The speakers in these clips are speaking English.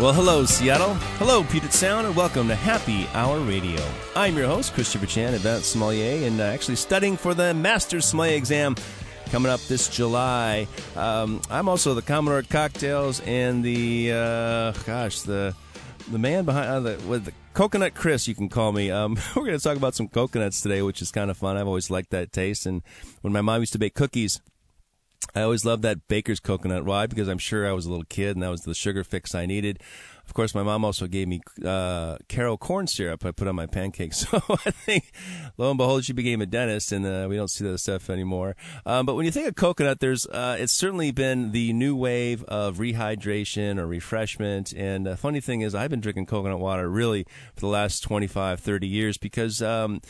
Well, hello, Seattle. Hello, Puget Sound, and welcome to Happy Hour Radio. I'm your host, Christopher Chan, advanced sommelier, and uh, actually studying for the Master's Sommelier exam coming up this July. Um, I'm also the Commodore at Cocktails and the uh, gosh the the man behind uh, the with the coconut Chris. You can call me. Um, we're going to talk about some coconuts today, which is kind of fun. I've always liked that taste, and when my mom used to bake cookies. I always loved that baker's coconut. Why? Because I'm sure I was a little kid and that was the sugar fix I needed. Of course, my mom also gave me uh, Karo corn syrup I put on my pancakes. So I think, lo and behold, she became a dentist, and uh, we don't see that stuff anymore. Um, but when you think of coconut, there's uh, it's certainly been the new wave of rehydration or refreshment. And the funny thing is, I've been drinking coconut water really for the last 25, 30 years because um,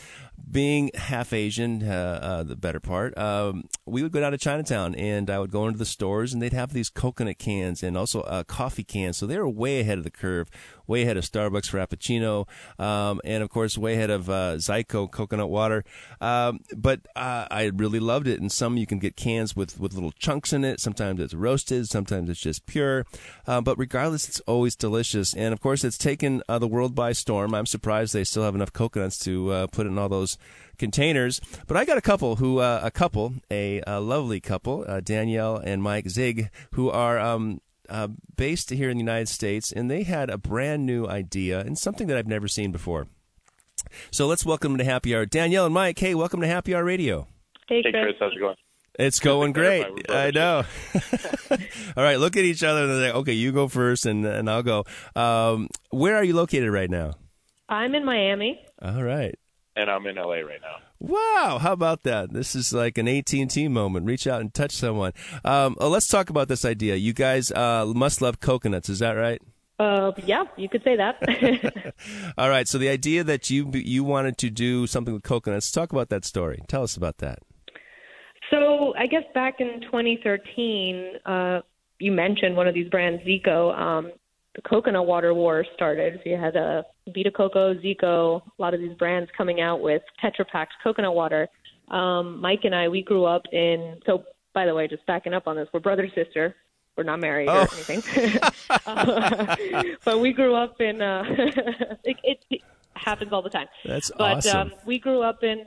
being half Asian, uh, uh, the better part, um, we would go down to Chinatown and I would go into the stores and they'd have these coconut cans and also uh, coffee cans. So they were way ahead of the curve, way ahead of Starbucks Frappuccino, um, and of course, way ahead of uh, Zico coconut water. Um, but uh, I really loved it. And some you can get cans with, with little chunks in it. Sometimes it's roasted, sometimes it's just pure. Uh, but regardless, it's always delicious. And of course, it's taken uh, the world by storm. I'm surprised they still have enough coconuts to uh, put in all those containers. But I got a couple who, uh, a couple, a, a lovely couple, Danielle and Mike Zig, who are um, uh, based here in the United States, and they had a brand new idea and something that I've never seen before. So let's welcome them to Happy Hour. Danielle and Mike, hey, welcome to Happy Hour Radio. Hey, Chris. Hey, Chris how's it going? It's going great. I know. All right, look at each other and say, okay, you go first and, and I'll go. Um, where are you located right now? I'm in Miami. All right and I'm in LA right now. Wow, how about that? This is like an AT&T moment. Reach out and touch someone. Um, oh, let's talk about this idea. You guys uh, must love coconuts. Is that right? Uh, yeah, you could say that. All right. So the idea that you you wanted to do something with coconuts. Talk about that story. Tell us about that. So I guess back in 2013, uh, you mentioned one of these brands, Zico. Um, the coconut water war started. So you had a Vita Coco, Zico, a lot of these brands coming out with Tetra Pak coconut water. Um, Mike and I, we grew up in. So, by the way, just backing up on this, we're brother sister. We're not married oh. or anything, uh, but we grew up in. Uh, it, it, happens all the time. That's but, awesome. Um, we grew up in.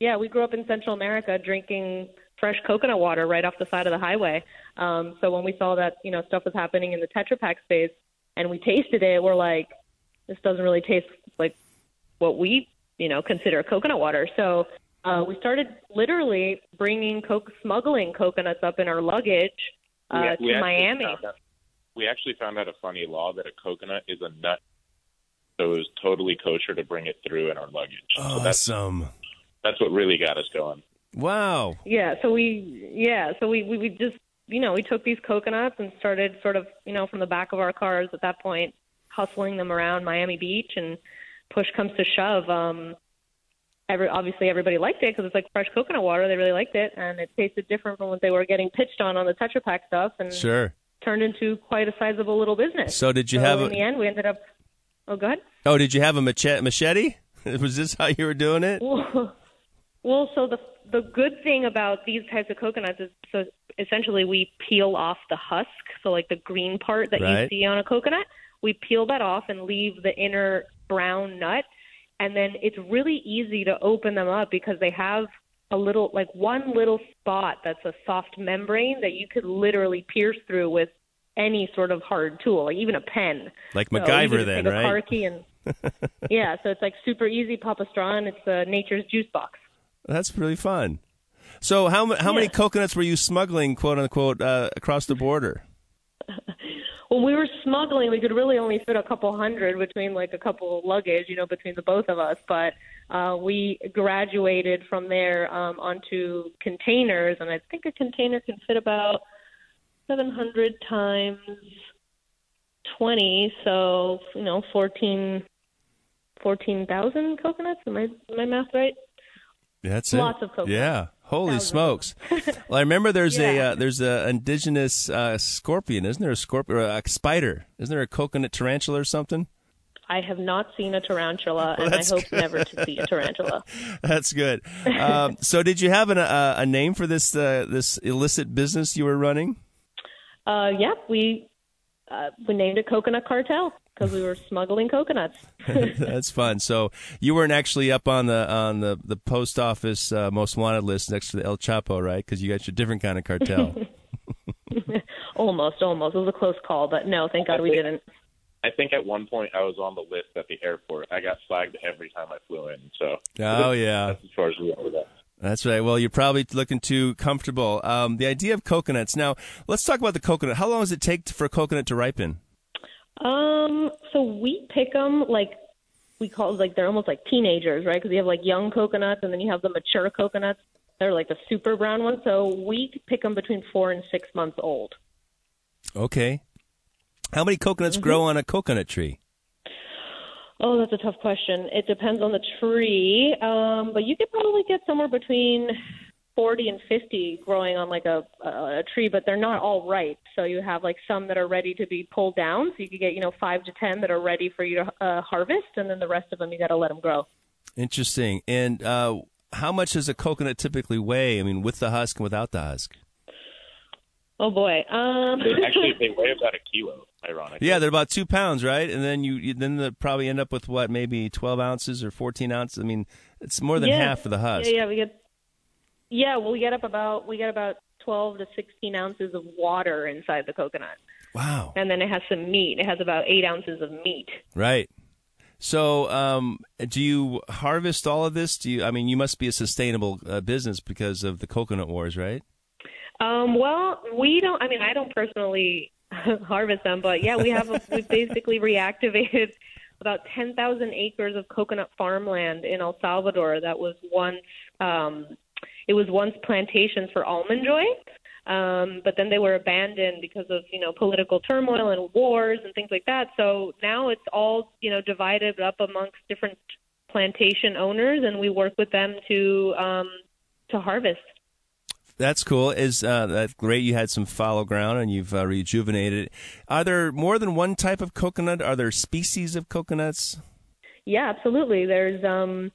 Yeah, we grew up in Central America drinking fresh coconut water right off the side of the highway. Um, so when we saw that you know stuff was happening in the Tetra Pak space, and we tasted it, we're like, this doesn't really taste like what we, you know, consider coconut water. So uh, we started literally bringing coke, smuggling coconuts up in our luggage uh, we, we to Miami. Out, we actually found out a funny law that a coconut is a nut, so it was totally kosher to bring it through in our luggage. Awesome. So that's, that's what really got us going. Wow. Yeah. So we, yeah. So we, we, we just, you know, we took these coconuts and started sort of, you know, from the back of our cars at that point, hustling them around Miami Beach, and push comes to shove, um, every obviously everybody liked it because it's like fresh coconut water. They really liked it, and it tasted different from what they were getting pitched on on the Tetra Pak stuff, and sure turned into quite a sizable little business. So did you so have in a, the end? We ended up. Oh, go ahead. Oh, did you have a machete? machete? Was this how you were doing it? Well, well, so the the good thing about these types of coconuts is so essentially we peel off the husk, so like the green part that right. you see on a coconut we peel that off and leave the inner brown nut. And then it's really easy to open them up because they have a little, like one little spot that's a soft membrane that you could literally pierce through with any sort of hard tool, like even a pen. Like so MacGyver, then, right? car key and yeah, so it's like super easy. Pop a straw, and it's uh, nature's juice box. That's really fun. So how how yeah. many coconuts were you smuggling, quote unquote, uh, across the border? when we were smuggling, we could really only fit a couple hundred between like a couple luggage, you know, between the both of us. But uh, we graduated from there um, onto containers, and I think a container can fit about 700 times 20, so you know, 14 fourteen thousand coconuts. Am I am my math right? That's Lots it. of coconuts. Yeah. Holy Thousands smokes! well, I remember there's a uh, there's a indigenous uh, scorpion, isn't there? A scorpion, or a spider? Isn't there a coconut tarantula or something? I have not seen a tarantula, and I hope never to see a tarantula. That's good. Um, so, did you have an, uh, a name for this uh, this illicit business you were running? Uh, yep, we uh, we named it Coconut Cartel because we were smuggling coconuts. That's fun. So, you weren't actually up on the on the the post office uh, most wanted list next to the El Chapo, right? Because you got your different kind of cartel. almost, almost. It was a close call, but no, thank God we didn't. I think at one point I was on the list at the airport. I got flagged every time I flew in. So oh yeah. that's as far as we went with that. That's right. Well, you're probably looking too comfortable. Um, the idea of coconuts. Now, let's talk about the coconut. How long does it take for a coconut to ripen? Um, so we pick them like we call like they're almost like teenagers, right? Because you have like young coconuts, and then you have the mature coconuts. They're like the super brown ones. So we pick them between four and six months old. Okay. How many coconuts grow on a coconut tree? Oh, that's a tough question. It depends on the tree, um, but you could probably get somewhere between forty and fifty growing on like a, a a tree, but they're not all ripe. So you have like some that are ready to be pulled down. So you could get you know five to ten that are ready for you to uh, harvest, and then the rest of them you got to let them grow. Interesting. And uh, how much does a coconut typically weigh? I mean, with the husk and without the husk? Oh boy. Um, They actually they weigh about a kilo. Ironically. Yeah, they're about two pounds, right? And then you, you then they probably end up with what, maybe twelve ounces or fourteen ounces. I mean, it's more than yeah. half of the husk. Yeah, yeah, we get. Yeah, well, we get up about we get about twelve to sixteen ounces of water inside the coconut, Wow. and then it has some meat. It has about eight ounces of meat. Right. So, um, do you harvest all of this? Do you? I mean, you must be a sustainable uh, business because of the coconut wars, right? Um, well, we don't. I mean, I don't personally harvest them, but yeah, we have. A, we basically reactivated about ten thousand acres of coconut farmland in El Salvador that was once. Um, it was once plantations for almond joy. Um, but then they were abandoned because of you know political turmoil and wars and things like that. So now it's all you know divided up amongst different plantation owners, and we work with them to um, to harvest. That's cool. Is uh, that great? You had some fallow ground and you've uh, rejuvenated. it. Are there more than one type of coconut? Are there species of coconuts? Yeah, absolutely. There's um,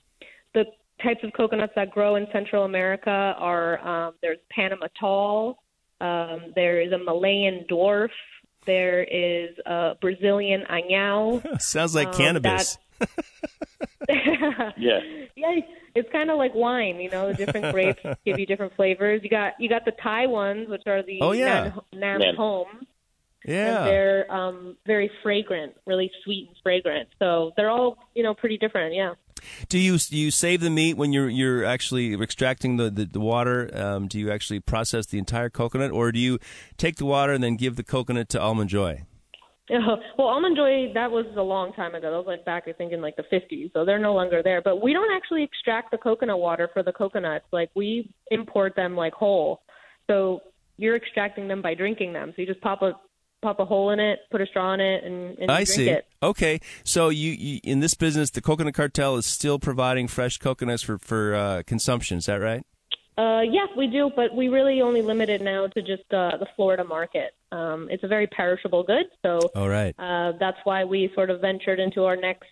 the types of coconuts that grow in Central America are um, there's Panama tall, um, there is a Malayan dwarf, there is a Brazilian anão. Sounds like Um, cannabis. Yeah. yeah, it's kind of like wine, you know. The different grapes give you different flavors. You got you got the Thai ones, which are the Oh, yeah. Nan, Nan Nan. home, yeah. and they're um, very fragrant, really sweet and fragrant. So they're all you know pretty different. Yeah. Do you do you save the meat when you're you're actually extracting the the, the water? Um, do you actually process the entire coconut, or do you take the water and then give the coconut to Almond Joy? Yeah, well, almond joy that was a long time ago. That was back, I think, in like the 50s. So they're no longer there. But we don't actually extract the coconut water for the coconuts. Like we import them like whole. So you're extracting them by drinking them. So you just pop a pop a hole in it, put a straw in it, and, and I drink see. it. Okay, so you, you in this business, the coconut cartel is still providing fresh coconuts for for uh, consumption. Is that right? Uh, yes, we do, but we really only limit it now to just uh, the Florida market. Um, it's a very perishable good, so All right. uh, that's why we sort of ventured into our next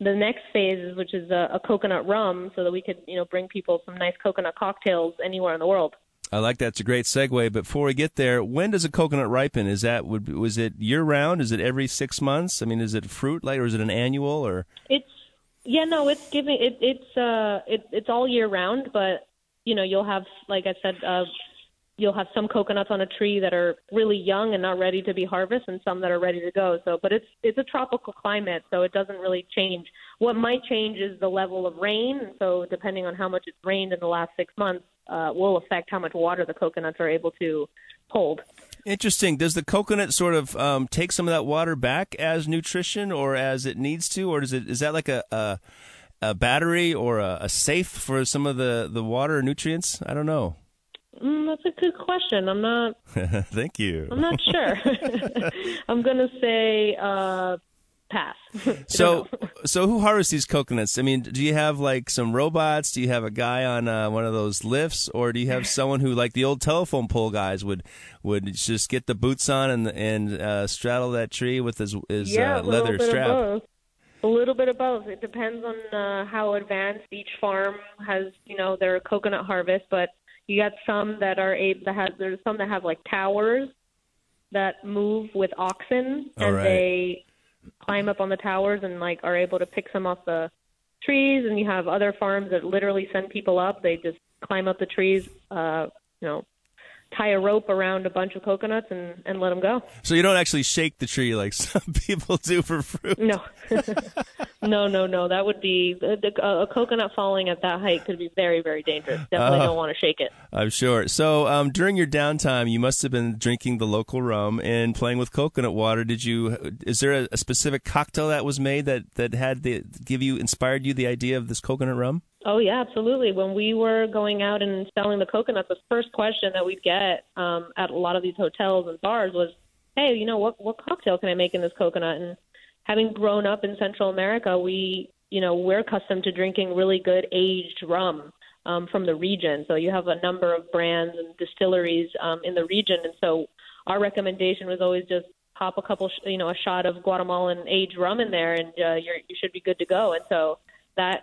the next phase, which is a, a coconut rum, so that we could you know bring people some nice coconut cocktails anywhere in the world. I like that. It's a great segue. But before we get there, when does a coconut ripen? Is that would was it year round? Is it every six months? I mean, is it fruit like, or is it an annual? Or It's yeah, no, it's giving it. It's uh, it, it's all year round, but you know you'll have like I said, uh, you'll have some coconuts on a tree that are really young and not ready to be harvested, and some that are ready to go. So, but it's it's a tropical climate, so it doesn't really change. What might change is the level of rain. So, depending on how much it's rained in the last six months, uh, will affect how much water the coconuts are able to hold. interesting. Does the coconut sort of um, take some of that water back as nutrition, or as it needs to, or does it is that like a a, a battery or a, a safe for some of the the water nutrients? I don't know. Mm, that's a good question. I'm not Thank you. I'm not sure. I'm going to say uh, pass. so, so who harvests these coconuts? I mean, do you have like some robots? Do you have a guy on uh, one of those lifts, or do you have someone who, like the old telephone pole guys, would would just get the boots on and and uh, straddle that tree with his his yeah, uh, leather strap? A little bit of both. It depends on uh, how advanced each farm has, you know, their coconut harvest. But you got some that are able that have. There's some that have like towers that move with oxen, and right. they climb up on the towers and like are able to pick some off the trees. And you have other farms that literally send people up. They just climb up the trees, uh, you know, tie a rope around a bunch of coconuts and, and let them go. So you don't actually shake the tree like some people do for fruit. No, no, no, no. That would be a, a, coconut falling at that height could be very, very dangerous. Definitely uh, don't want to shake it. I'm sure. So um, during your downtime, you must have been drinking the local rum and playing with coconut water. Did you? Is there a, a specific cocktail that was made that that had the give you inspired you the idea of this coconut rum? Oh yeah, absolutely. When we were going out and selling the coconuts, the first question that we'd get um, at a lot of these hotels and bars was, "Hey, you know what what cocktail can I make in this coconut?" And having grown up in Central America, we you know we're accustomed to drinking really good aged rum um, from the region. So you have a number of brands and distilleries um, in the region, and so our recommendation was always just pop a couple, you know, a shot of Guatemalan aged rum in there, and uh, you're, you should be good to go. And so that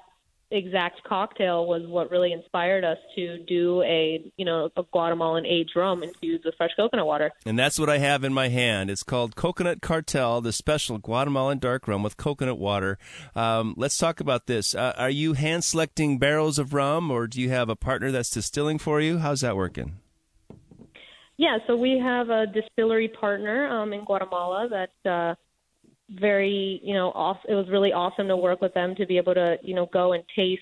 exact cocktail was what really inspired us to do a you know a Guatemalan aged rum infused with fresh coconut water. And that's what I have in my hand. It's called Coconut Cartel, the special Guatemalan dark rum with coconut water. Um, let's talk about this. Uh, are you hand selecting barrels of rum, or do you have a partner that's distilling for you? How's that working? Yeah, so we have a distillery partner um, in Guatemala that. Uh, very, you know, off. It was really awesome to work with them to be able to, you know, go and taste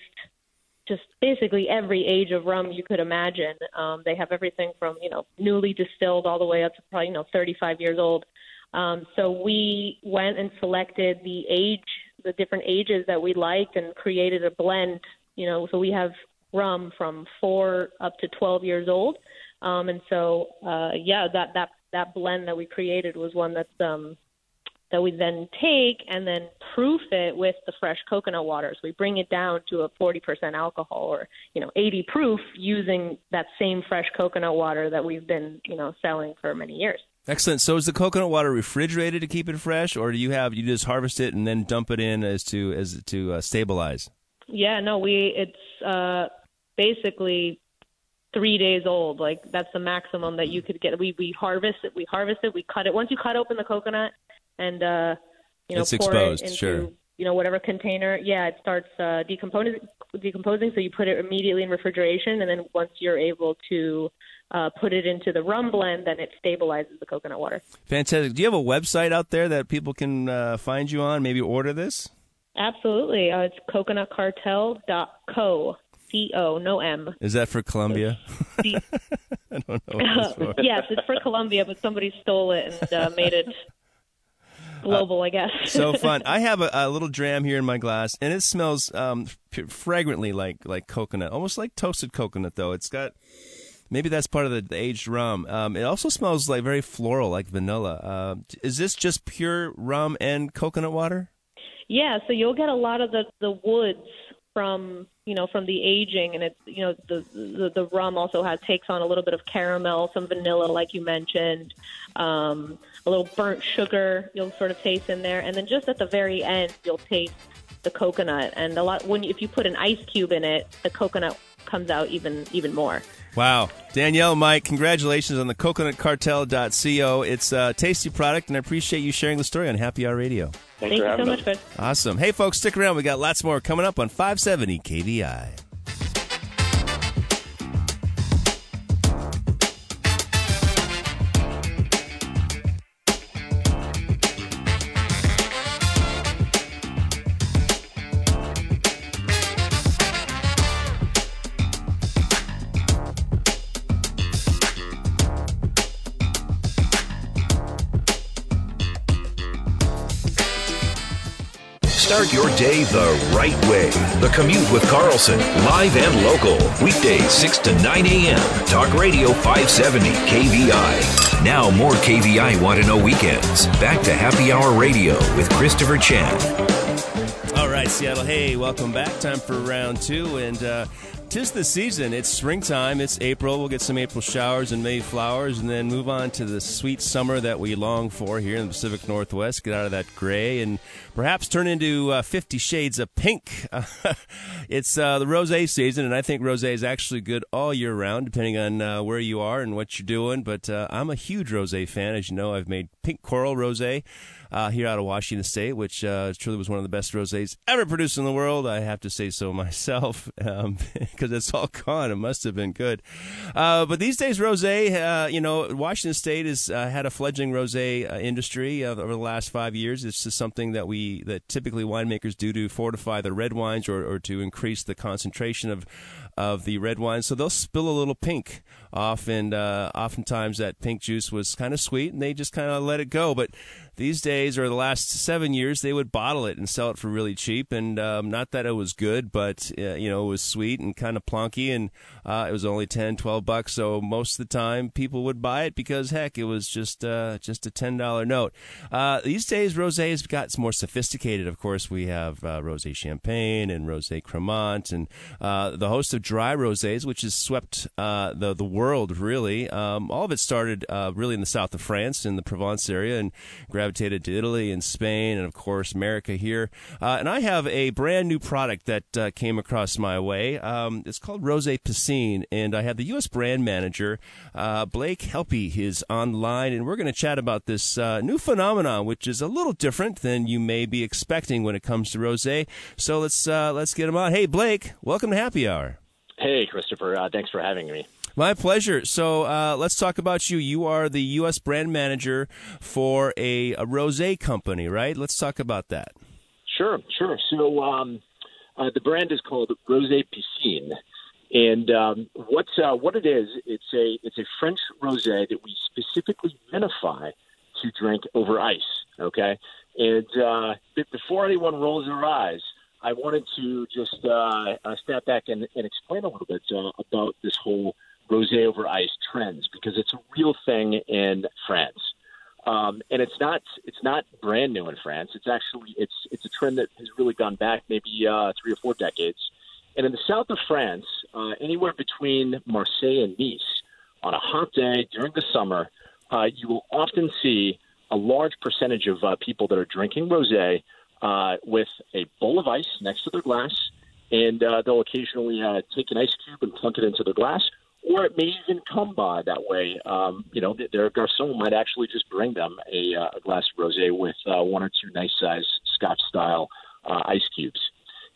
just basically every age of rum you could imagine. Um, they have everything from, you know, newly distilled all the way up to probably, you know, 35 years old. Um, so we went and selected the age, the different ages that we liked, and created a blend. You know, so we have rum from four up to 12 years old. Um, and so, uh, yeah, that that that blend that we created was one that's um, that we then take and then proof it with the fresh coconut waters. We bring it down to a 40% alcohol or, you know, 80 proof using that same fresh coconut water that we've been, you know, selling for many years. Excellent. So is the coconut water refrigerated to keep it fresh or do you have you just harvest it and then dump it in as to as to uh, stabilize? Yeah, no, we it's uh basically three days old. Like that's the maximum that you could get. We we harvest it. We harvest it. We cut it. Once you cut open the coconut, and uh, you know it's pour exposed, it into sure. you know whatever container. Yeah, it starts uh, decomposing. Decomposing, so you put it immediately in refrigeration, and then once you're able to uh, put it into the rum blend, then it stabilizes the coconut water. Fantastic. Do you have a website out there that people can uh, find you on? Maybe order this. Absolutely. Uh, it's coconutcartel.co. C O, no M. Is that for Colombia? I don't know. yes, it's for Colombia, but somebody stole it and uh, made it global, uh, I guess. so fun. I have a, a, little dram here in my glass, and it smells um, fragrantly like like coconut, almost like toasted coconut. Though it's got maybe that's part of the, the aged rum. Um, it also smells like very floral, like vanilla. Uh, is this just pure rum and coconut water? Yeah, so you'll get a lot of the the woods from you know from the aging and it's you know the, the the rum also has takes on a little bit of caramel some vanilla like you mentioned um a little burnt sugar you'll sort of taste in there. And then just at the very end you'll taste the coconut. And a lot when you, if you put an ice cube in it the coconut comes out even even more Wow. Danielle, Mike, congratulations on the coconutcartel.co. It's a tasty product, and I appreciate you sharing the story on Happy Hour Radio. Thanks Thank you so us. much, Chris. Awesome. Hey, folks, stick around. We got lots more coming up on 570 KVI. Day the right way. The Commute with Carlson, live and local. Weekdays 6 to 9 a.m. Talk Radio 570 KVI. Now, more KVI Want to Know Weekends. Back to Happy Hour Radio with Christopher Chan. All right, Seattle. Hey, welcome back. Time for round two. And uh, tis the season. It's springtime. It's April. We'll get some April showers and May flowers, and then move on to the sweet summer that we long for here in the Pacific Northwest. Get out of that gray and perhaps turn into uh, Fifty Shades of Pink. it's uh, the rosé season, and I think rosé is actually good all year round, depending on uh, where you are and what you're doing. But uh, I'm a huge rosé fan. As you know, I've made pink coral rosé uh, here out of Washington State, which uh, truly was one of the best rosés ever produced in the world. I have to say so myself because um, it's all gone. It must have been good. Uh, but these days, rosé, uh, you know, Washington State has uh, had a fledgling rosé uh, industry over the last five years. It's just something that we that typically winemakers do to fortify the red wines or, or to increase the concentration of of the red wine. So they'll spill a little pink off, and uh, oftentimes that pink juice was kind of sweet, and they just kind of let it go. But these days, or the last seven years, they would bottle it and sell it for really cheap. And um, not that it was good, but uh, you know, it was sweet and kind of plonky, and uh, it was only 10, 12 bucks. So most of the time, people would buy it because heck, it was just uh, just a ten dollar note. Uh, these days, rosé has got more sophisticated. Of course, we have uh, rosé champagne and rosé cremant, and uh, the host of dry rosés, which has swept the the world really. Um, all of it started really in the south of France, in the Provence area, and gravitated to Italy and Spain, and of course America here. Uh, and I have a brand new product that uh, came across my way. Um, it's called Rose Piscine, and I have the U.S. brand manager uh, Blake Helpe is online, and we're going to chat about this uh, new phenomenon, which is a little different than you may be expecting when it comes to rosé. So let's uh, let's get him on. Hey, Blake, welcome to Happy Hour. Hey, Christopher. Uh, thanks for having me. My pleasure. So uh, let's talk about you. You are the U.S. brand manager for a, a rosé company, right? Let's talk about that. Sure, sure. So um, uh, the brand is called Rosé Piscine, and um, what's uh, what it is? It's a it's a French rosé that we specifically vinify to drink over ice. Okay, and uh, before anyone rolls their eyes. I wanted to just uh, uh, step back and, and explain a little bit uh, about this whole rosé over ice trends because it's a real thing in France. Um, and it's not it's not brand new in France. It's actually it's it's a trend that has really gone back maybe uh, three or four decades. And in the south of France, uh, anywhere between Marseille and Nice, on a hot day during the summer, uh, you will often see a large percentage of uh, people that are drinking rosé uh, with a bowl of ice next to their glass, and uh, they'll occasionally uh, take an ice cube and plunk it into their glass, or it may even come by that way. Um, you know, their garçon might actually just bring them a, uh, a glass of rosé with uh, one or two nice size Scotch style uh, ice cubes.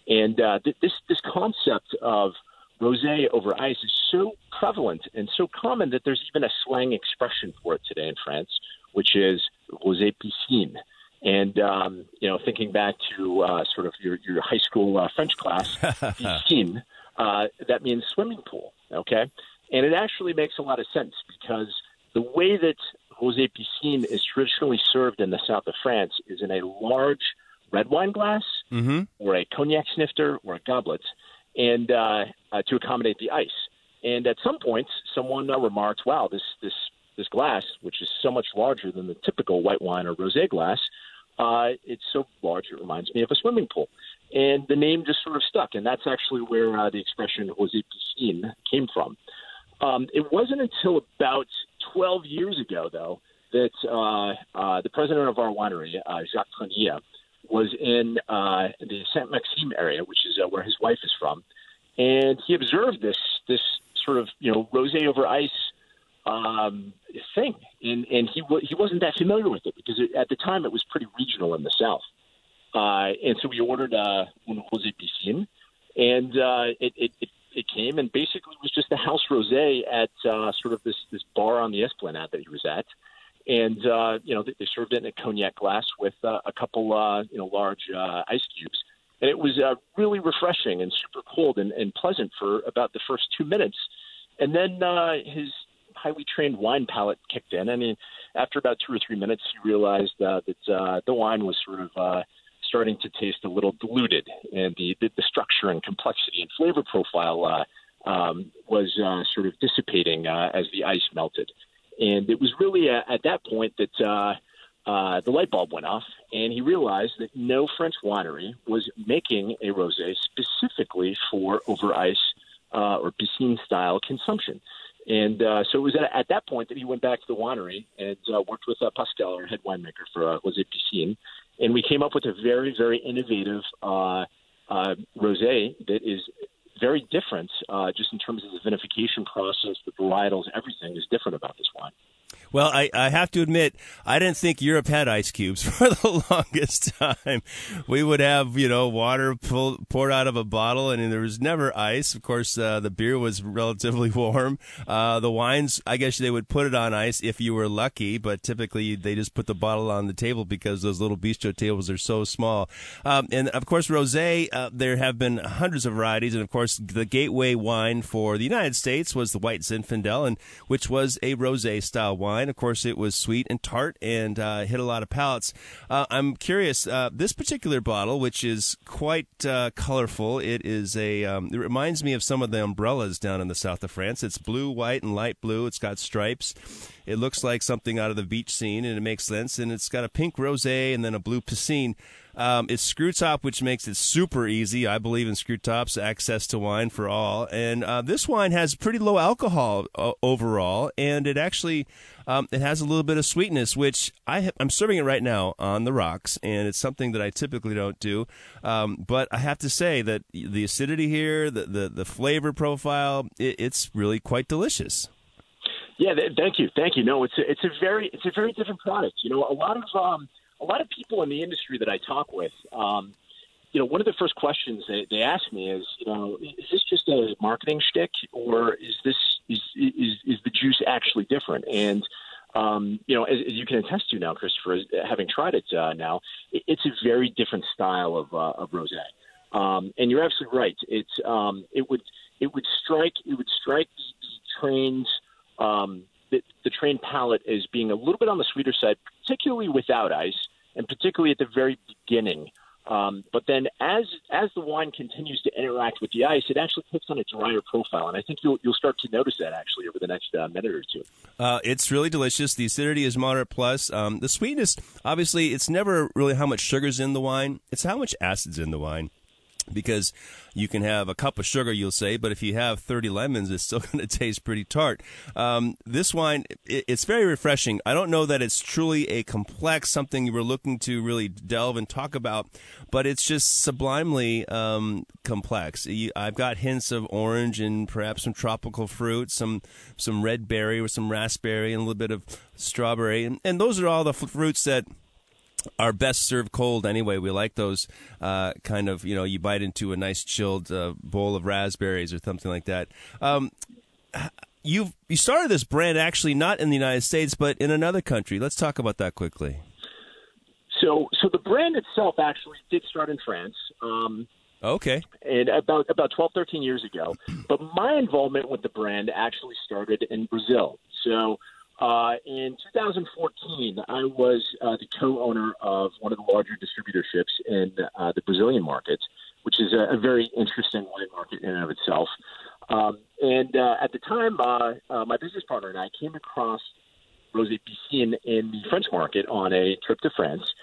And uh, th- this this concept of rosé over ice is so prevalent and so common that there's even a slang expression for it today in France, which is rosé piscine. And um, you know, thinking back to uh, sort of your, your high school uh, French class, piscine, uh, that means swimming pool. Okay, and it actually makes a lot of sense because the way that Rosé Piscine is traditionally served in the south of France is in a large red wine glass mm-hmm. or a cognac snifter or a goblet, and uh, uh, to accommodate the ice. And at some points, someone uh, remarked, "Wow, this this this glass, which is so much larger than the typical white wine or rosé glass, uh, it's so large it reminds me of a swimming pool." And the name just sort of stuck, and that's actually where uh, the expression "rosé piscine" came from. Um, it wasn't until about 12 years ago, though, that uh, uh, the president of our winery, uh, Jacques Trenier, was in uh, the Saint Maxime area, which is uh, where his wife is from, and he observed this this sort of you know rosé over ice um, thing, and and he w- he wasn't that familiar with it because it, at the time it was pretty regional in the south, uh, and so we ordered uh, un rosé piscine, and uh, it, it, it it came and basically was just a house rosé at uh, sort of this this bar on the Esplanade that he was at, and uh, you know they, they served it in a cognac glass with uh, a couple uh, you know large uh, ice cubes, and it was uh, really refreshing and super cold and, and pleasant for about the first two minutes, and then uh, his highly trained wine palate kicked in, and he, after about two or three minutes, he realized uh, that uh, the wine was sort of uh, starting to taste a little diluted, and the the, the structure and complexity and flavor profile uh, um, was uh, sort of dissipating uh, as the ice melted. And it was really at, at that point that uh, uh, the light bulb went off, and he realized that no French winery was making a rosé specifically for over ice uh, or piscine style consumption. And uh, so it was at, at that point that he went back to the winery and uh, worked with uh, Pascal, our head winemaker for uh, Rosé Piscine, and we came up with a very, very innovative uh, uh, rosé that is very different, uh, just in terms of the vinification process, the varietals, everything is different about this wine. Well, I, I have to admit, I didn't think Europe had ice cubes for the longest time. We would have, you know, water pull, poured out of a bottle, and there was never ice. Of course, uh, the beer was relatively warm. Uh, the wines, I guess they would put it on ice if you were lucky, but typically they just put the bottle on the table because those little bistro tables are so small. Um, and of course, rosé, uh, there have been hundreds of varieties, and of course, the gateway wine for the United States was the White Zinfandel, and which was a rosé style wine wine. Of course, it was sweet and tart and uh, hit a lot of palates. Uh, I'm curious. Uh, this particular bottle, which is quite uh, colorful, it is a. Um, it reminds me of some of the umbrellas down in the south of France. It's blue, white, and light blue. It's got stripes. It looks like something out of the beach scene, and it makes sense. And it's got a pink rosé and then a blue piscine. Um, it's screw top, which makes it super easy. I believe in screw tops, access to wine for all. And uh, this wine has pretty low alcohol uh, overall, and it actually um, it has a little bit of sweetness, which I ha- I'm serving it right now on the rocks, and it's something that I typically don't do. Um, but I have to say that the acidity here, the the, the flavor profile, it, it's really quite delicious. Yeah, th- thank you, thank you. No, it's a, it's a very it's a very different product. You know, a lot of um, a lot of people in the industry that I talk with, um, you know, one of the first questions they, they ask me is, you know, is this just a marketing shtick, or is this is is, is the juice actually different? And um, you know, as, as, you can attest to now, Christopher, having tried it uh, now, it, it's a very different style of uh, of rosé. Um, and you're absolutely right. It's um, it would it would strike it would strike the, trained um, the, the trained palate as being a little bit on the sweeter side, particularly without ice and particularly at the very beginning. Um, but then, as as the wine continues to interact with the ice, it actually takes on a drier profile, and I think you'll you'll start to notice that actually over the next uh, minute or two. Uh, it's really delicious. The acidity is moderate plus. Um, the sweetness, obviously, it's never really how much sugar's in the wine; it's how much acid's in the wine because you can have a cup of sugar, you'll say, but if you have 30 lemons, it's still going to taste pretty tart. Um, this wine, it, it's very refreshing. I don't know that it's truly a complex, something you were looking to really delve and talk about, but it's just sublimely um, complex. I've got hints of orange and perhaps some tropical fruit, some some red berry or some raspberry, and a little bit of strawberry, and, and those are all the fruits that are best served cold anyway. We like those uh, kind of, you know, you bite into a nice chilled uh, bowl of raspberries or something like that. Um, you you started this brand actually not in the United States, but in another country. Let's talk about that quickly. So, so the brand itself actually did start in France. Um, okay. And about about 12, 13 years ago. But my involvement with the brand actually started in Brazil. So uh, in 2014, I was uh, the co-owner of one of the larger distributorships in uh, the Brazilian market, which is a, a, very interesting wine market in and of itself. Um, and uh, at the time, uh, my business partner and I came across Rosé Piscine in the French market on a trip to France,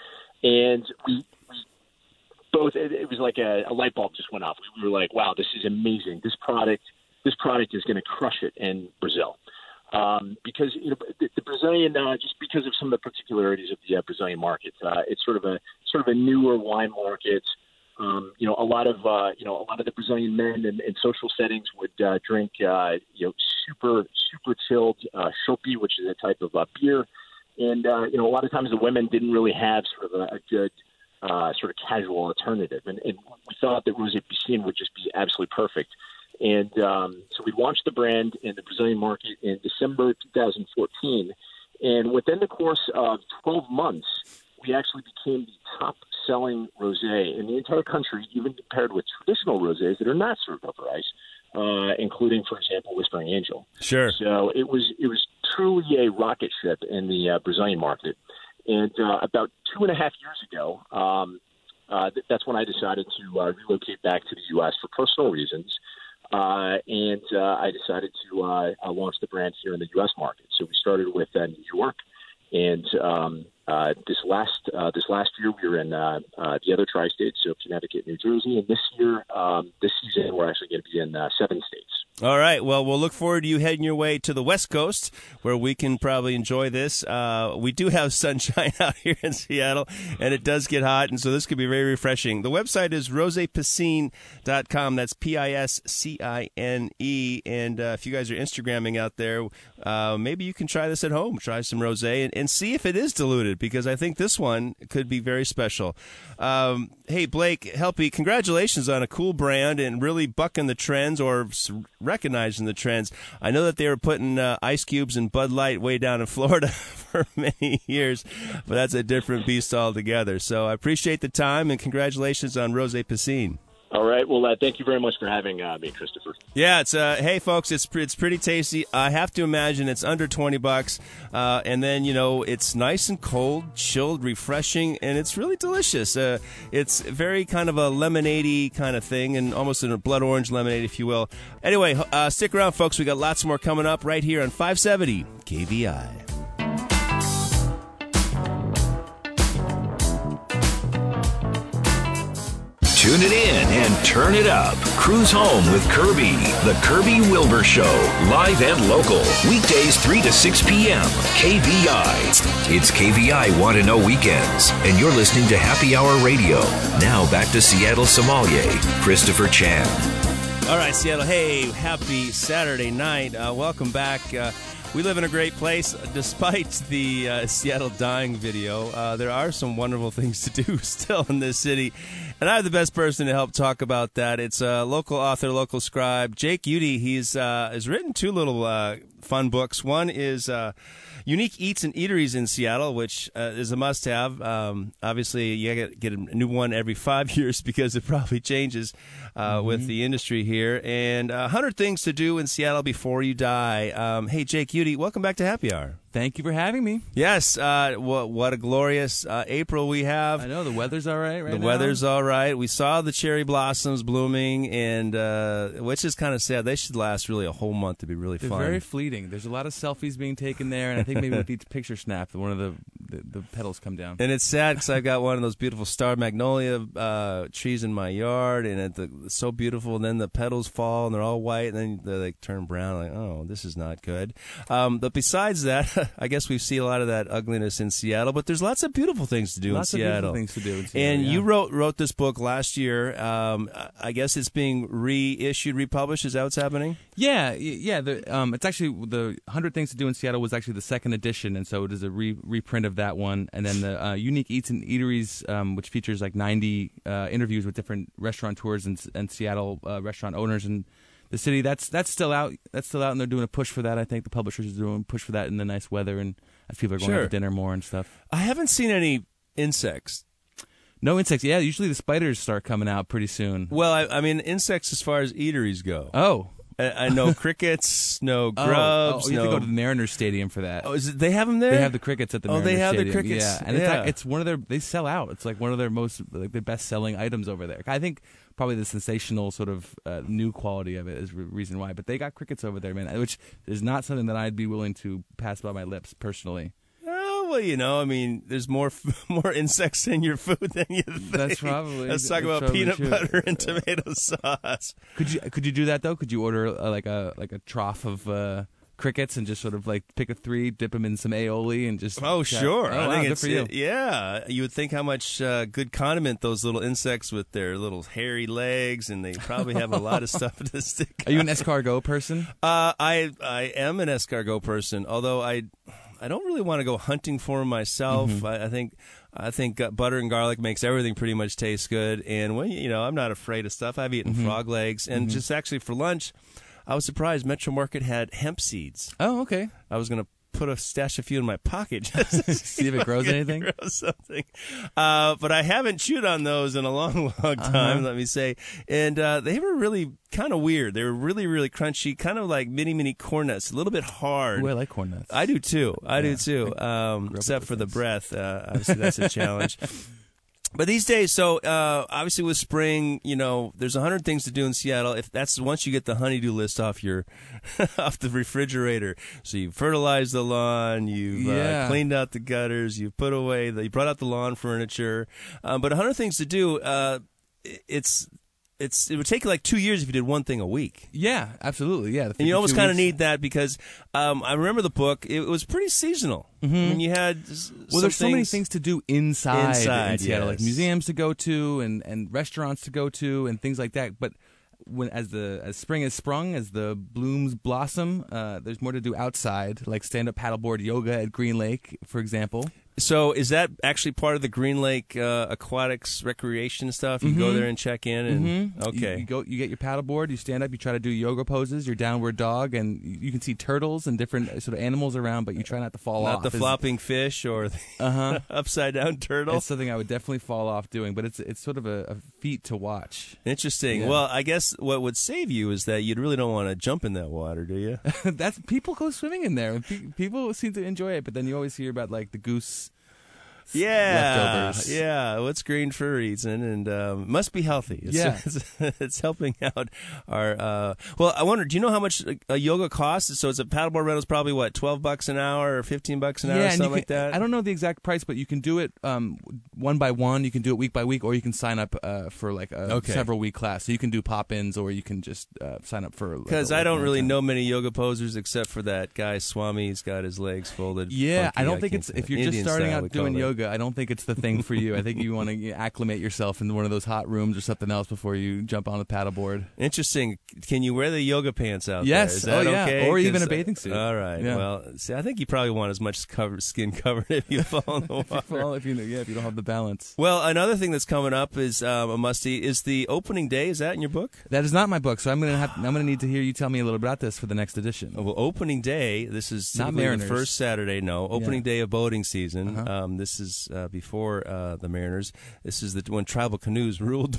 and we, we both it, it was like a, a light bulb just went off. We were like, "Wow, this is amazing! This product, this product is going to crush it in Brazil." Um, because you know the, the Brazilian uh, just because of some of the particularities of the uh, Brazilian market. Uh, it's sort of a sort of a newer wine market. Um, you know, a lot of uh, you know a lot of the Brazilian men in, in social settings would uh, drink uh, you know super super chilled uh, which is a type of uh, beer, and uh, you know a lot of times the women didn't really have sort of a, a good uh, sort of casual alternative, and, and we thought that Rosé Piscine would just be absolutely perfect. And um, so we launched the brand in the Brazilian market in December 2014. And within the course of 12 months, we actually became the top selling rosé in the entire country, even compared with traditional rosés that are not served over ice, uh, including, for example, Whispering Angel. Sure. So it was it was truly a rocket ship in the uh, Brazilian market. And uh, about two and a half years ago, um, uh, th- that's when I decided to uh, relocate back to the U.S. for personal reasons. Uh, and uh, I decided to uh, launch the brand here in the U.S. market. So we started with uh, New York, and um, uh, this last uh, this last year we were in uh, uh, the other tri-states, so Connecticut, New Jersey, and this year, um, this season, we're actually going to be in uh, seven states. All right. Well, we'll look forward to you heading your way to the West Coast, where we can probably enjoy this. Uh, we do have sunshine out here in Seattle, and it does get hot, and so this could be very refreshing. The website is rosepiscine.com. That's P I S C I N E. And uh, if you guys are Instagramming out there, uh, maybe you can try this at home. Try some rose and, and see if it is diluted, because I think this one could be very special. Um, hey, Blake Helpy, congratulations on a cool brand and really bucking the trends or recognizing the trends. I know that they were putting uh, ice cubes and Bud Light way down in Florida for many years, but that's a different beast altogether. So I appreciate the time and congratulations on Rose Piscine. All right. Well, uh, thank you very much for having uh, me, Christopher. Yeah, it's uh, hey folks, it's it's pretty tasty. I have to imagine it's under twenty bucks, uh, and then you know it's nice and cold, chilled, refreshing, and it's really delicious. Uh, it's very kind of a lemonadey kind of thing, and almost a blood orange lemonade, if you will. Anyway, uh, stick around, folks. We got lots more coming up right here on 570 KVI. Tune it in and turn it up. Cruise home with Kirby. The Kirby Wilbur Show. Live and local. Weekdays 3 to 6 p.m. KVI. It's KVI Want to Know Weekends. And you're listening to Happy Hour Radio. Now back to Seattle sommelier, Christopher Chan. All right, Seattle. Hey, happy Saturday night. Uh, welcome back. Uh, we live in a great place. Despite the uh, Seattle dying video, uh, there are some wonderful things to do still in this city. And I have the best person to help talk about that. It's a local author, local scribe, Jake Uitti. He's uh, has written two little uh, fun books. One is uh, Unique Eats and Eateries in Seattle, which uh, is a must have. Um, obviously, you get, get a new one every five years because it probably changes uh, mm-hmm. with the industry here. And uh, 100 Things to Do in Seattle Before You Die. Um, hey, Jake Uitti, welcome back to Happy Hour. Thank you for having me. Yes, uh, what, what a glorious uh, April we have. I know the weather's all right. right the now. weather's all right. We saw the cherry blossoms blooming, and uh, which is kind of sad. They should last really a whole month to be really They're fun. very fleeting. There's a lot of selfies being taken there, and I think maybe with each picture snap, one of the, the, the petals come down. And it's sad because I've got one of those beautiful star magnolia uh, trees in my yard, and it's, so beautiful. And then the petals fall, and they're all white, and then they like turn brown. Like, oh, this is not good. Um, but besides that, I guess we see a lot of that ugliness in Seattle, but there's lots of beautiful things to do lots in Seattle. things to do in Seattle. And yeah. you wrote wrote this book last year. Um, I guess it's being reissued, republished. Is that what's happening? Yeah, yeah. The, um, it's actually the Hundred Things to Do in Seattle was actually the second edition, and so it is a re- reprint of that one. And then the uh, Unique Eats and Eateries, um, which features like 90 uh, interviews with different restaurateurs and, and Seattle uh, restaurant owners and the city. That's that's still out. That's still out, and they're doing a push for that. I think the publishers are doing a push for that in the nice weather and as people are going sure. out to dinner more and stuff. I haven't seen any insects. No insects. Yeah, usually the spiders start coming out pretty soon. Well, I, I mean insects as far as eateries go. Oh. I, know crickets, no grubs. Oh, oh you no... have to go to the Mariners Stadium for that. Oh, is it, they have them there? They have the crickets at the. Oh, Mariners they have Stadium. the crickets. Yeah, and yeah. It's, it's one of their. They sell out. It's like one of their most like the best selling items over there. I think probably the sensational sort of uh, new quality of it is the reason why. But they got crickets over there, man, which is not something that I'd be willing to pass by my lips personally. Well, you know, I mean, there's more more insects in your food than you think. That's probably. Let's talk about peanut true. butter and tomato sauce. Could you could you do that though? Could you order uh, like a like a trough of uh, crickets and just sort of like pick a three, dip them in some aioli, and just oh chat? sure, Oh, I wow, think it's for you. yeah. You would think how much uh, good condiment those little insects with their little hairy legs, and they probably have a lot of stuff to stick. Are you an escargot person? Uh, I I am an escargot person, although I I don't really want to go hunting for 'em myself. Mm-hmm. I, I think I think uh, butter and garlic makes everything pretty much taste good. And when you know, I'm not afraid of stuff. I've eaten Mm-hmm. frog legs, and just actually for lunch, I was surprised Metro Market had hemp seeds. Oh, okay. I was gonna put a stash a few in my pocket just to See if it grows anything? grow something. Uh, but I haven't chewed on those in a long, long Uh-huh. time. Let me say, and uh, they were really kind of weird. They were really, really crunchy, kind of like mini, mini corn nuts, a little bit hard. Ooh, I like corn nuts. I do too. I do too. Um, except for the breath. Uh, obviously, that's a challenge. But these days, so uh, obviously with spring, you know, there's a hundred things to do in Seattle. If that's once you get the honeydew list off your off the refrigerator, so you fertilized the lawn, you've Yeah. uh, cleaned out the gutters, you've put away, the, you brought out the lawn furniture. Um, but a hundred things to do. Uh, it's it's it would take like two years if you did one thing a week. Yeah, absolutely. Yeah, And you almost kind of need that because um, I remember the book. It was pretty seasonal. I mean, you had Mm-hmm. Well, there's so many things- to do inside, Inside, in Seattle, like museums to go to and, and restaurants to go to and things like that. But when as the as spring has sprung, as the blooms blossom, uh, there's more to do outside, like stand up paddleboard yoga at Green Lake, for example. So is that actually part of the Green Lake uh, Aquatics recreation stuff? You go there and check in, and Mm-hmm. Okay, you, go, you get your paddleboard, you stand up, you try to do yoga poses, your downward dog, and you you can see turtles and different uh, sort of animals around, but you try not to fall not off. the It's- flopping fish or the Uh-huh. upside down turtle. It's something I would definitely fall off doing, but it's it's sort of a, a feat to watch. Interesting. Yeah. Well, I guess what would save you is that you really don't want to jump in that water, do you? That's people go swimming in there. and People seem to enjoy it, but then you always hear about like the goose. Yeah, leftovers. yeah. What's green for a reason, and um, must be healthy. It's, Yeah. it's, it's helping out our. Uh, well, I wonder. Do you know how much a yoga costs? So it's a paddleboard rental is probably what twelve bucks an hour or fifteen bucks an hour, or something can, like that. I don't know the exact price, but you can do it um, one by one. You can do it week by week, or you can sign up uh, for like a Okay. several week class. So you can do pop ins, or you can just uh, sign up for. Because I don't really time. know many yoga posers except for that guy Swami. He's got his legs folded. Yeah. I don't think it's if you're Indian just starting style, out doing it. Yoga. I don't think it's the thing for you. I think you want to acclimate yourself in one of those hot rooms or something else before you jump on the paddleboard. Interesting. Can you wear the yoga pants out Yes. there? That Oh, yeah. okay? Or even a bathing suit. All right. Yeah. Well, see, I think you probably want as much cover, skin covered if you fall in the water. Well, if you yeah, if you don't have the balance. Well, another thing that's coming up is um, a musty is the opening day. Is that in your book? That is not my book, so I'm gonna have I'm gonna need to hear you tell me a little about this for the next edition. Well, opening day. This is Not Mariners. first Saturday. No, opening day of boating season. Uh-huh. Um, this is uh, before uh, the Mariners. This is the when tribal canoes ruled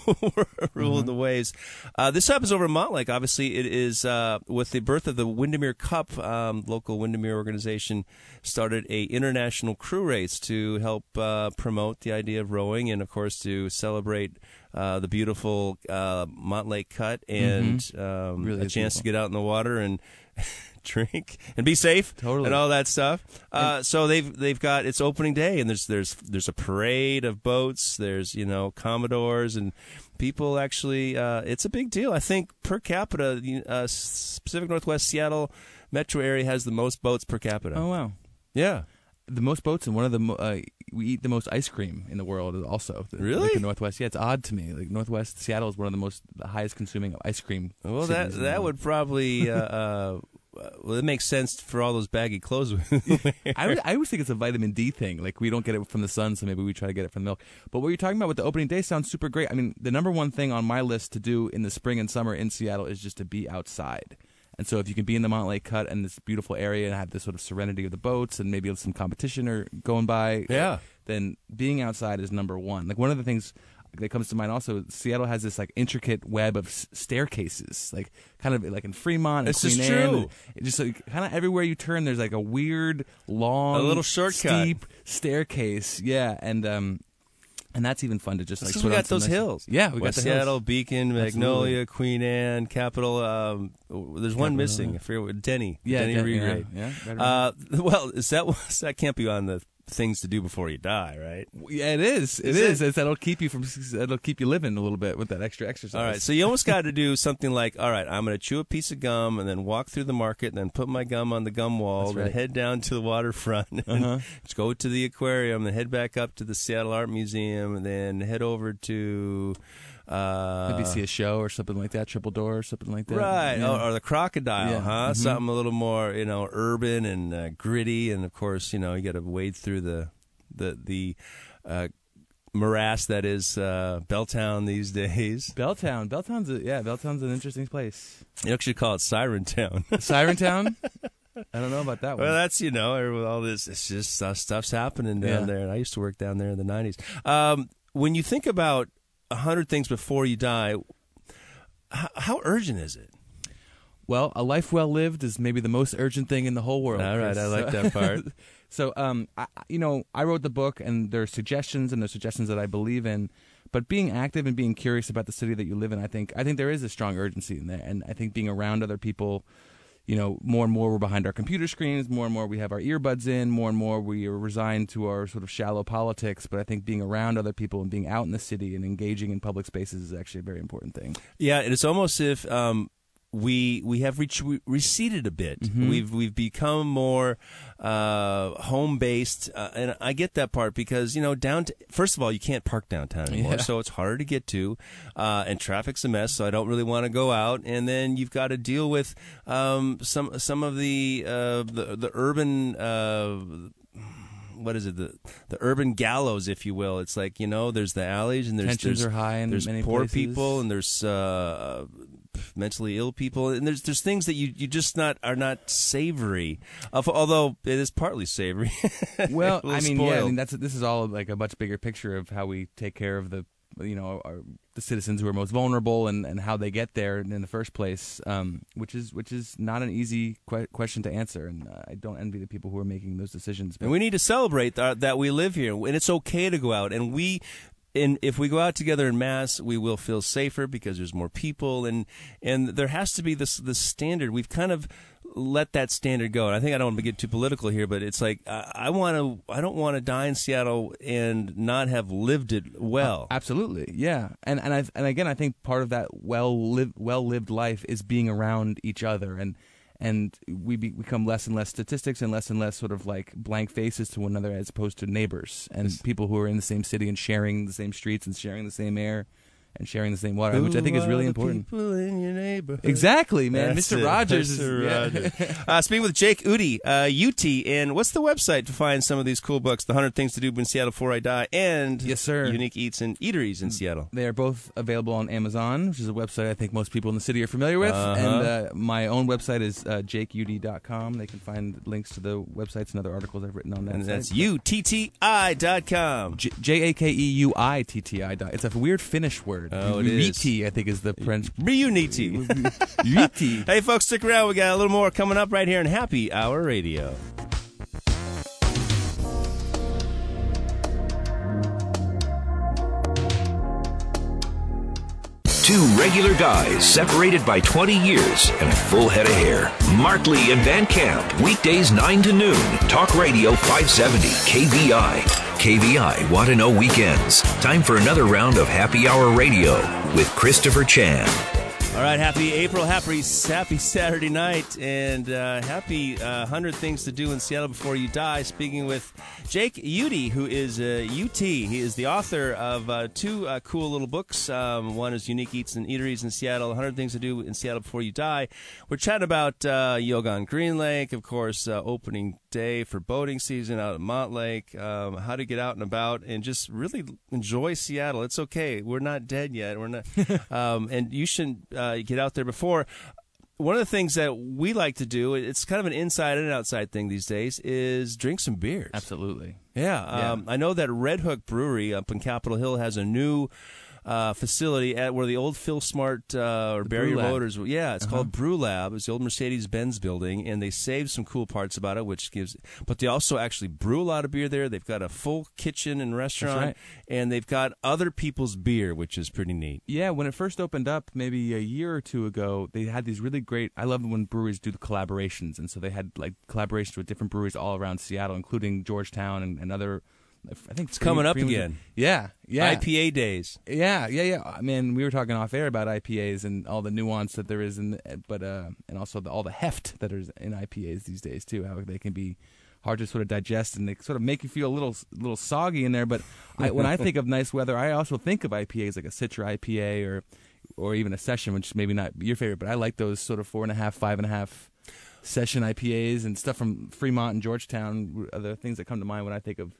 ruled Mm-hmm. the waves. Uh, this happens over in Montlake. Obviously, it is uh, with the birth of the Windermere Cup. Um, local Windermere organization started a international crew race to help uh, promote the idea of rowing, and of course to celebrate. Uh, the beautiful uh, Montlake Cut and um, Mm-hmm. Really a chance to get out in the water and drink and be safe Totally. and all that stuff. Uh, so they've they've got it's opening day and there's there's there's a parade of boats. There's you know commodores and people actually. Uh, it's a big deal. I think per capita, the uh, Pacific Northwest Seattle metro area has the most boats per capita. Oh wow. yeah. the most boats and one of the mo- uh, we eat the most ice cream in the world also The- Really? like the northwest yeah it's odd to me like northwest seattle is one of the most the highest consuming ice cream Well, that cities in the that would probably. Uh, uh, well, it makes sense for all those baggy clothes. I, always- I always think it's a vitamin D thing. Like we don't get it from the sun, so maybe we try to get it from the milk. But what you're talking about with the opening day sounds super great. I mean, the number one thing on my list to do in the spring and summer in Seattle is just to be outside. And so if you can be in the Montlake Cut and this beautiful area and have this sort of serenity of the boats and maybe some competition or going by, Yeah. then being outside is number one. Like one of the things that comes to mind also, Seattle has this like intricate web of s- staircases, like kind of like in Fremont and This is Queen true. Anne. It just like kind of everywhere you turn, there's like a weird, long, A little shortcut. steep staircase. Yeah, and um, and that's even fun to just like. Put we got those nice- hills. Yeah, we West got the hills. Seattle, Beacon, Magnolia, Queen Anne, Capitol. Um, there's one missing. yeah. I forget what Denny. Yeah, Denny Den- Regrade. yeah, yeah, right Uh, well, is that that can't be on the things to do before you die, right? Yeah, it is. It Is is. it? It's, that'll keep you from. That'll keep you living a little bit with that extra exercise. All right, so you almost got to do something like, all right, I'm going to chew a piece of gum and then walk through the market and then put my gum on the gum wall, That's then head down to the waterfront, and Uh-huh. go to the aquarium, then head back up to the Seattle Art Museum, and then head over to. Uh, maybe see a show or something like that, triple door or something like that. Right, Yeah. or, or the crocodile, Yeah, huh? mhm. Something a little more, you know, urban and uh, gritty, and of course, you know, you got to wade through the the the uh, morass that is uh, Belltown these days. Belltown. Belltown's a, yeah. Belltown's an interesting place. You actually call it Siren Town. Siren Town. I don't know about that one. well, that's you know, with all this, it's just uh, stuff's happening down Yeah. there. And I used to work down there in the '90s. Um, when you think about a hundred things before you die, how, how urgent is it? Well, a life well lived is maybe the most urgent thing in the whole world. All right, I like that part. So, um, I, you know, I wrote the book, and there are suggestions, and there's suggestions that I believe in. But being active and being curious about the city that you live in, I think, I think there is a strong urgency in there, and I think being around other people, you know, more and more we're behind our computer screens, more and more we have our earbuds in, more and more we are resigned to our sort of shallow politics. But I think being around other people and being out in the city and engaging in public spaces is actually a very important thing. Yeah, it's almost if um, we we have re- receded a bit. Mm-hmm. We've we've become more uh, home based, uh, and I get that part because you know down. first of all, you can't park downtown anymore, Yeah. so it's harder to get to, uh, and traffic's a mess. So I don't really want to go out, and then you've got to deal with um, some some of the uh, the, the urban. Uh, what is it the the urban gallows, if you will? It's like you know, there's the alleys and there's Tensions there's, are high in there's many poor places. people and there's uh, mentally ill people and there's there's things that you, you just not are not savory. Of, although it is partly savory. Well, I mean, yeah, I mean that's this is all like a much bigger picture of how we take care of the you know our, the citizens who are most vulnerable and, and how they get there in the first place, um, which is which is not an easy que- question to answer, and uh, I don't envy the people who are making those decisions. But And we need to celebrate that, that we live here, and it's okay to go out. And we, and if we go out together in mass, we will feel safer because there's more people, and and there has to be this this standard. We've kind of let that standard go. And I think I don't want to get too political here, but it's like I, I want to. I don't want to die in Seattle and not have lived it well. Absolutely, yeah, and and I and again, I think part of that well lived well lived life is being around each other, and and we be, become less and less statistics and less and less sort of like blank faces to one another as opposed to neighbors and people who are in the same city and sharing the same streets and sharing the same air and sharing the same water, which I think is really are the important. People in your neighborhood. Exactly, man. That's Mr. it. Rogers Mr. is yeah. Uh, speaking with Jake Uitti, uh, UT, and what's the website to find some of these cool books? The 100 Things to Do in Seattle Before I Die, and Yes, sir. Unique Eats and Eateries in Seattle. They are both available on Amazon, which is a website I think most people in the city are familiar with. Uh-huh. And uh, my own website is uh, jakeuitti.com. They can find links to the websites and other articles I've written on that. And that's site. UTTI dot com. J- J a k e u i t t i. dot- It's a weird Finnish word. Oh, it is. Uniti, I think, is the French. Reuniti. Uniti. hey, folks, stick around. We got a little more coming up right here in Happy Hour Radio. Two regular guys separated by 20 years and a full head of hair. Mark Lee and Van Camp, weekdays 9 to noon. Talk Radio 570, KVI. KVI Want to Know Weekends. Time for another round of Happy Hour Radio with Christopher Chan. All right, happy April, happy happy Saturday night, and uh, happy uh, hundred things to do in Seattle before you die. Speaking with Jake Uitti, who is uh, UT. He is the author of uh, two uh, cool little books. Um, one is Unique Eats and Eateries in Seattle, 100 Things to Do in Seattle Before You Die. We're chatting about uh, yoga on Green Lake, of course, opening day for boating season out at Montlake, um, how to get out and about and just really enjoy Seattle. It's okay. We're not dead yet. We're not, um, and you shouldn't uh, get out there before. One of the things that we like to do, it's kind of an inside and outside thing these days, is drink some beers. Absolutely. Yeah, Yeah. um, I know that Redhook Brewery up in Capitol Hill has a new uh, facility at where the old Phil Smart uh, or Lab. Motors. Yeah, it's called Brewlab. It's the old Mercedes Benz building, and they saved some cool parts about it, which gives. But they also actually brew a lot of beer there. They've got a full kitchen and restaurant, right. and they've got other people's beer, which is pretty neat. Yeah, when it first opened up, maybe a year or two ago, they had these really great. I love when breweries do the collaborations, and so they had like collaborations with different breweries all around Seattle, including Georgetown and, and other. I think it's coming up again. Yeah, yeah, IPA days. Yeah, yeah, yeah. I mean, we were talking off air about IPAs and all the nuance that there is in, but uh, and also the, all the heft that is in IPAs these days too. How they can be hard to sort of digest and they sort of make you feel a little, little soggy in there. But I, when I think of nice weather, I also think of IPAs like a Citra IPA or, or even a Session, which is maybe not your favorite, but I like those sort of four and a half, five and a half session IPAs and stuff from Fremont and Georgetown. Are the things that come to mind when I think of,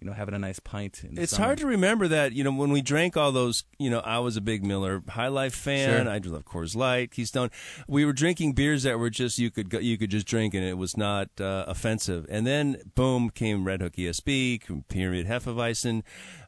you know, having a nice pint. In the It's summer. hard to remember that, you know, when we drank all those, you know, I was a big Miller High Life fan. Sure. I love Coors Light, Keystone. We were drinking beers that were just you could go, you could just drink and it was not uh, offensive. And then boom came Redhook ESB, Pyramid Hefeweizen,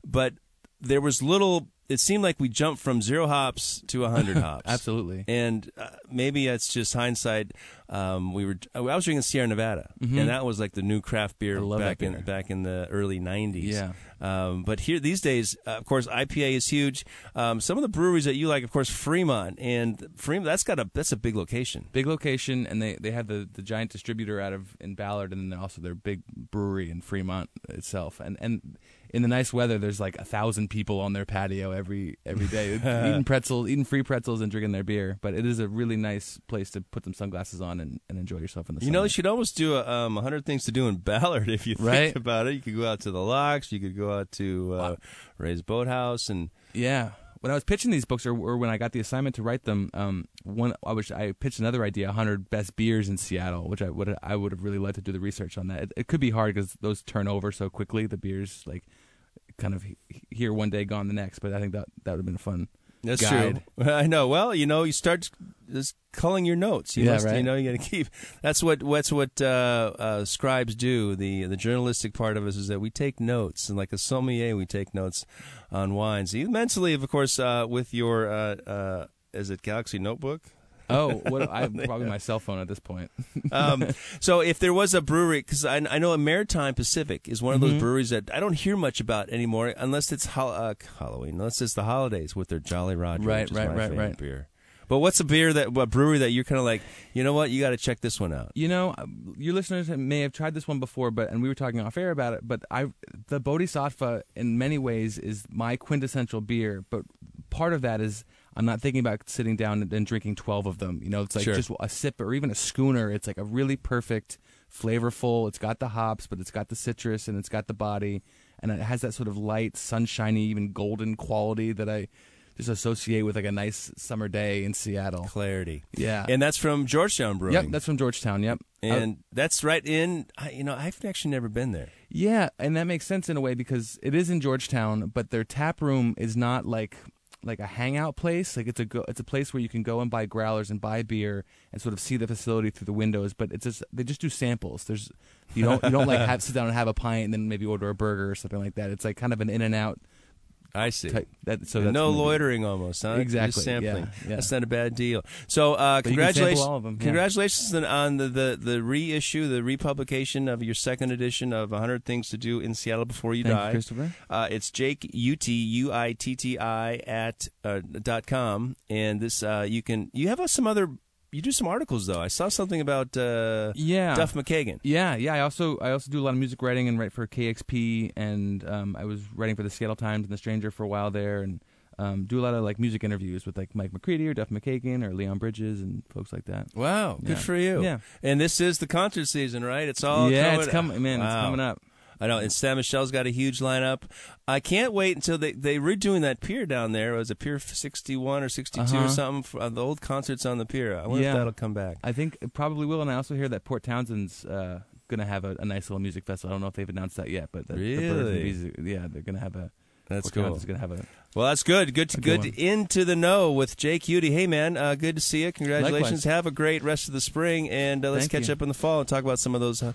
but there was little it seemed like we jumped from zero hops to hundred hops. Absolutely. And uh, maybe it's just hindsight. Um, we were I was drinking Sierra Nevada, and that was like the new craft beer Mm-hmm. Back that in back in the early '90s. Yeah. Um, but here these days, uh, of course, IPA is huge. Um, some of the breweries that you like, of course, Fremont, and Fremont that's got a that's a big location. Big location, and they, they have the, the giant distributor out of in Ballard, and then also their big brewery in Fremont itself. And and in the nice weather, there's like a thousand people on their patio every every day eating pretzels, eating free pretzels, and drinking their beer. But it is a really nice place to put some sunglasses on and, and enjoy yourself in the sun. You sun. know, you should almost do a um, 100 things to do in Ballard if you think Right. about it. You could go out to the locks, you could go out to uh, Ray's Boathouse, and Yeah. When I was pitching these books, or, or when I got the assignment to write them, um, one I wish I pitched another idea: 100 best beers in Seattle, which I would I would have really liked to do the research on that. It, it could be hard because those turn over so quickly. The beers like kind of he- here one day, gone the next. But I think that that would have been a fun. that's guide. true. I know. Well, you know, you start just culling your notes. You Yeah, must, You know, you got to keep. That's what what's what uh, uh, scribes do. The the journalistic part of us is that we take notes, and like a sommelier, we take notes on wines. You mentally, of course, uh, with your uh, uh, is it Galaxy Notebook? Oh, what I probably my cell phone at this point. um, so if there was a brewery, because I, I know a Maritime Pacific is one of Mm-hmm. those breweries that I don't hear much about anymore, unless it's hol- uh, Halloween, unless it's the holidays with their Jolly Roger, Right, right, right, right. beer. But what's a beer that a brewery that you're kind of like, you know what, you got to check this one out. You know, uh, your listeners may have tried this one before, but and we were talking off air about it. But I, the Bodhizafa, in many ways, is my quintessential beer. But part of that is I'm not thinking about sitting down and, and drinking twelve of them. You know, it's like Sure. just a sip or even a schooner. It's like a really perfect, flavorful. It's got the hops, but it's got the citrus and it's got the body, and it has that sort of light, sunshiny, even golden quality that I just associate with like a nice summer day in Seattle. Clarity. Yeah. And that's from Georgetown Brewing. Yep, that's from Georgetown. Yep, I- and that's right in, you know, I've actually never been there. Yeah, and that makes sense in a way because it is in Georgetown, but their tap room is not like like a hangout place. Like it's a go, it's a place where you can go and buy growlers and buy beer and sort of see the facility through the windows. But it's just they just do samples. There's you don't you don't like have sit down and have a pint and then maybe order a burger or something like that. It's like kind of an in and out I see. type. That so that's no loitering almost, huh? Exactly, Just sampling. yeah, yeah. That's not a bad deal. So, uh, But you can sample congratulations, all of 'em, yeah. congratulations on- the, the, the reissue, the republication of your second edition of 100 Things to Do in Seattle Before You Thank you, Die. Christopher. Uh, it's Jake U T U I T T I at uh, dot com, and this uh, you can you have uh, some other you do some articles though. I saw something about uh, Yeah. Duff McKagan. Yeah, yeah. I also I also do a lot of music writing and write for KEXP, and um, I was writing for the Seattle Times and the Stranger for a while there, and um, do a lot of like music interviews with like Mike McCready or Duff McKagan or Leon Bridges and folks like that. Wow, good for you. Yeah. and this is the concert season, right? It's all yeah, coming, it's coming, man. It's coming up. I know, and Ste. Michelle's got a huge lineup. I can't wait until they they redoing that pier down there. It was a Pier 61 or 62 or Uh-huh. something? For, uh, the old concerts on the pier. I wonder Yeah. if that'll come back. I think it probably will, and I also hear that Port Townsend's uh, gonna have a, a nice little music festival. I don't know if they've announced that yet, but the, the Birds and Really? Bees, yeah, they're gonna have a. That's Port cool. Gonna have a. Well, that's good. Good, A good. good into the know with Jake Uitti. Hey, man, uh, good to see you. Congratulations. Likewise. Have a great rest of the spring, and uh, let's Thank catch you. up in the fall and talk about some of those uh,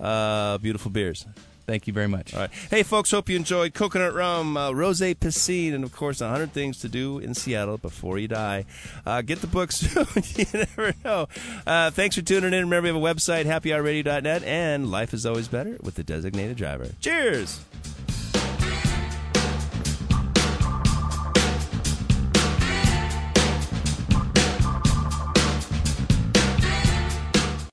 uh, beautiful beers. Thank you very much. All right. Hey, folks, hope you enjoyed coconut rum, uh, rose piscine, and, of course, 100 Things to Do in Seattle Before You Die. Uh, get the book soon. you never know. Uh, thanks for tuning in. Remember, we have a website, happyhourradio.net, and life is always better with the designated driver. Cheers!